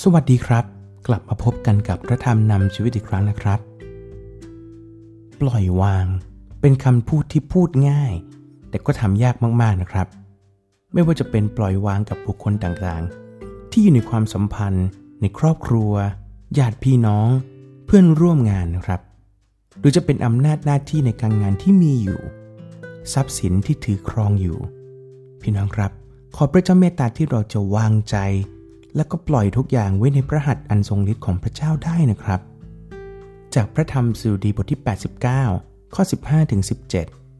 สวัสดีครับ กลับมาพบกันกับพระธรรมนำชีวิตอีกครั้งนะครับ ปล่อยวาง เป็นคำพูดที่พูดง่าย แต่ก็ทำยากมากๆนะครับ ไม่ว่าจะเป็นปล่อยวางกับบุคคลต่างๆ ที่อยู่ในความสัมพันธ์ ในครอบครัวญาติพี่น้อง เพื่อนร่วมงานนะครับ หรือจะเป็นอำนาจหน้าที่ในการงานที่มีอยู่ ทรัพย์สินที่ถือครองอยู่ พี่น้องครับ ขอพระเจ้าเมตตาที่เราจะวางใจ และก็ปล่อยทุกอย่างไว้ในพระหัตถ์อันทรงฤทธิ์ของพระเจ้าได้นะครับ จากพระธรรมสุดีบทที่ 89 ข้อ 15ถึง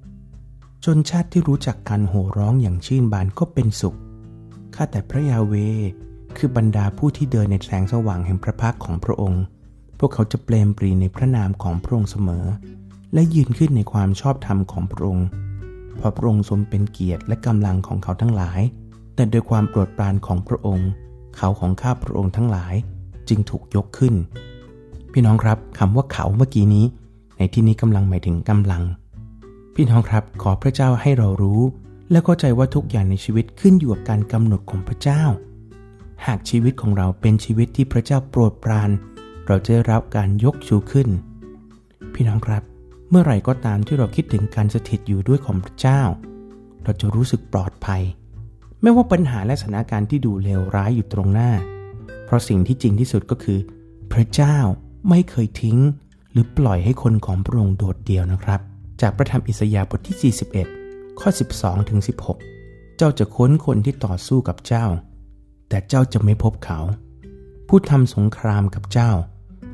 17จนชาติที่รู้จักการโห่ร้องอย่างชื่นบานก็เป็นสุข ข้าแต่พระยาเว คือบรรดาผู้ที่เดินในแสงสว่างแห่งพระพักของพระองค์ พวกเขาจะเปลมปรีในพระนามของพระองค์เสมอ และยืนขึ้นในความชอบธรรมของพระองค์เพราะพระองค์ทรงเป็นเกียรติและกำลังของเขาทั้งหลาย แต่โดยความโปรดปรานของพระองค์ เขาของข้าพระองค์ทั้งหลายจึงถูกยกขึ้น พี่น้องครับคำว่าเขาเมื่อกี้นี้ ในที่นี้กำลังหมายถึงกำลัง พี่น้องครับขอพระเจ้าให้เรารู้ และเข้าใจว่าทุกอย่างในชีวิตขึ้นอยู่กับการกำหนดของพระเจ้า หากชีวิตของเราเป็นชีวิตที่พระเจ้าโปรดปราน เราจะรับการยกชูขึ้น พี่น้องครับ เมื่อไหร่ก็ตามที่เราคิดถึงการสถิตอยู่ด้วยของพระเจ้า เราจะรู้สึกปลอดภัย ไม่ว่าปัญหาและสถานการณ์ที่ดูเลวร้ายอยู่ตรงหน้า เพราะสิ่งที่จริงที่สุดก็คือ พระเจ้าไม่เคยทิ้ง หรือปล่อยให้คนของพระองค์โดดเดี่ยวนะครับ จากพระธรรมอิสยาห์บทที่ 41 ข้อ 12ถึง16 เจ้าจะค้นคนที่ต่อสู้กับเจ้า แต่เจ้าจะไม่พบเขา ผู้ทำสงครามกับเจ้า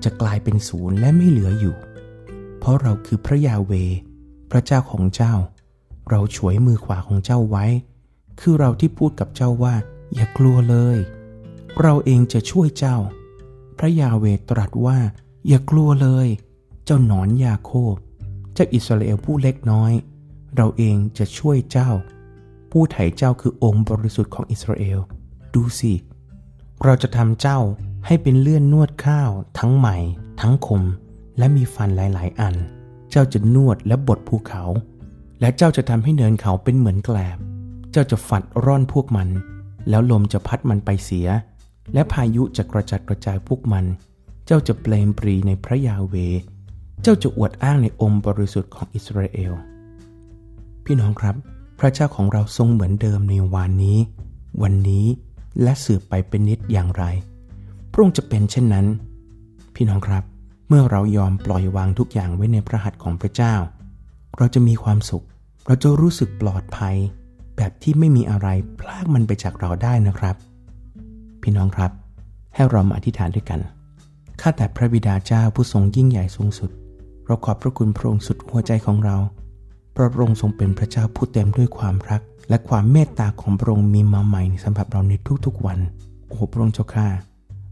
จะกลายเป็นศูนย์และไม่เหลืออยู่ เพราะเราคือพระยาเว พระเจ้าของเจ้า เราฉวยมือขวาของเจ้าไว้ คือเราที่พูดกับเจ้าว่า อย่ากลัวเลย เราเองจะช่วยเจ้า พระยาเวตรัสว่า อย่ากลัวเลย เจ้าหนอนยาโคบ เจ้าอิสราเอลผู้เล็กน้อย เราเองจะช่วยเจ้า ผู้ไถ่เจ้าคือองค์บริสุทธิ์ของอิสราเอล ดูสิ เราจะทำเจ้าให้เป็นเลื่อนนวดข้าว ทั้งใหม่ ทั้งคม และมีฟันหลาย ๆ อัน เจ้าจะนวดและบดภูเขา และเจ้าจะทำให้เนินเขาเป็นเหมือนแกลบ เจ้าจะฝัดร่อนพวกมัน แล้วลมจะพัดมันไปเสีย และพายุจะกระจัดกระจายพวกมัน เจ้าจะเปลมปรีในพระยาเว เจ้าจะอวดอ้างในองค์บริสุทธิ์ของอิสราเอล พี่น้องครับ พระเจ้าของเราทรงเหมือนเดิมในวันนี้ วันนี้และสืบไปเป็นนิดอย่างไร พระองค์จะเป็นเช่นนั้น พี่น้องครับ เมื่อเรายอมปล่อยวางทุกอย่างไว้ในพระหัตถ์ของพระเจ้า เราจะมีความสุข เราจะรู้สึกปลอดภัย แบบที่ไม่มีอะไรพลากมันไปจากเราได้นะครับ พี่น้องครับ ให้เรามาอธิษฐานด้วยกัน ข้าแต่พระบิดาเจ้าผู้ทรงยิ่งใหญ่สูงสุด เราขอบพระคุณพระองค์สุดหัวใจของเรา พระองค์ทรงเป็นพระเจ้าผู้เต็มด้วยความรัก และความเมตตาของพระองค์มีมาใหม่สำหรับเราในทุกๆวัน โอ้พระองค์เจ้าข้า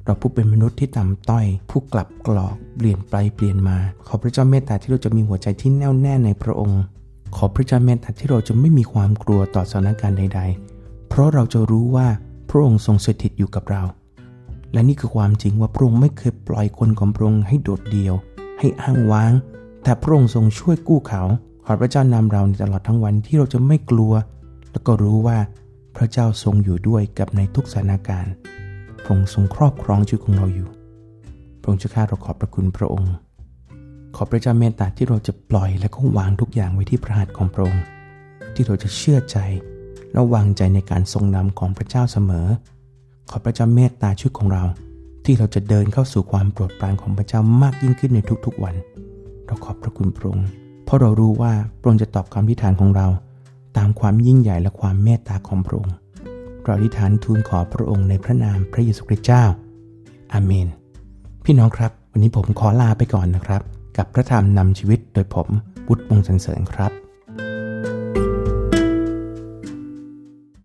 เราผู้เป็นมนุษย์ที่ต่ำต้อย ผู้กลับกรอกเปลี่ยนไปเปลี่ยนมา ขอพระเจ้าเมตตาที่เราจะมีหัวใจที่แน่วแน่ในพระองค์ ขอพระเจ้าเมตตาที่เราจะไม่มีความกลัวต่อสถานการณ์ใด ๆ เพราะเราจะรู้ว่าพระองค์ทรงสถิตอยู่กับเรา และนี่คือความจริงว่าพระองค์ไม่เคยปล่อยคนของพระองค์ให้โดดเดี่ยว ให้อ้างว้าง แต่พระองค์ทรงช่วยกู้เขา ขอพระเจ้านำเราในตลอดทั้งวันที่เราจะไม่กลัว แล้วก็รู้ว่าพระเจ้าทรงอยู่ด้วยกับในทุกสถานการณ์พระองค์ทรงครอบครองชีวิตของเราอยู่ พระองค์จะข้าเราขอบพระคุณพระองค์ ขอพระเจ้าเมตตาที่เราจะปล่อยและก็วางทุกอย่างไว้ที่พระหัตถ์ของพระองค์ที่เราจะเชื่อใจและวางใจในการทรงนำของพระเจ้าเสมอ ขอพระเจ้าเมตตาช่วยของเรา ที่เราจะเดินเข้าสู่ความโปรดปรานของพระเจ้ามากยิ่งขึ้นในทุกๆวัน เราขอบพระคุณพระองค์เพราะเรารู้ว่าพระองค์จะตอบคำทิฏฐานของเรา ตามความยิ่งใหญ่และความเมตตาของพระองค์เราอธิษฐานทูลขอพระองค์ในพระนามพระเยซูคริสต์เจ้าอาเมน พี่น้องครับ วันนี้ผมขอลาไปก่อนนะครับ กับพระธรรมนำชีวิตโดยผมบุตรมงสันเสริญครับ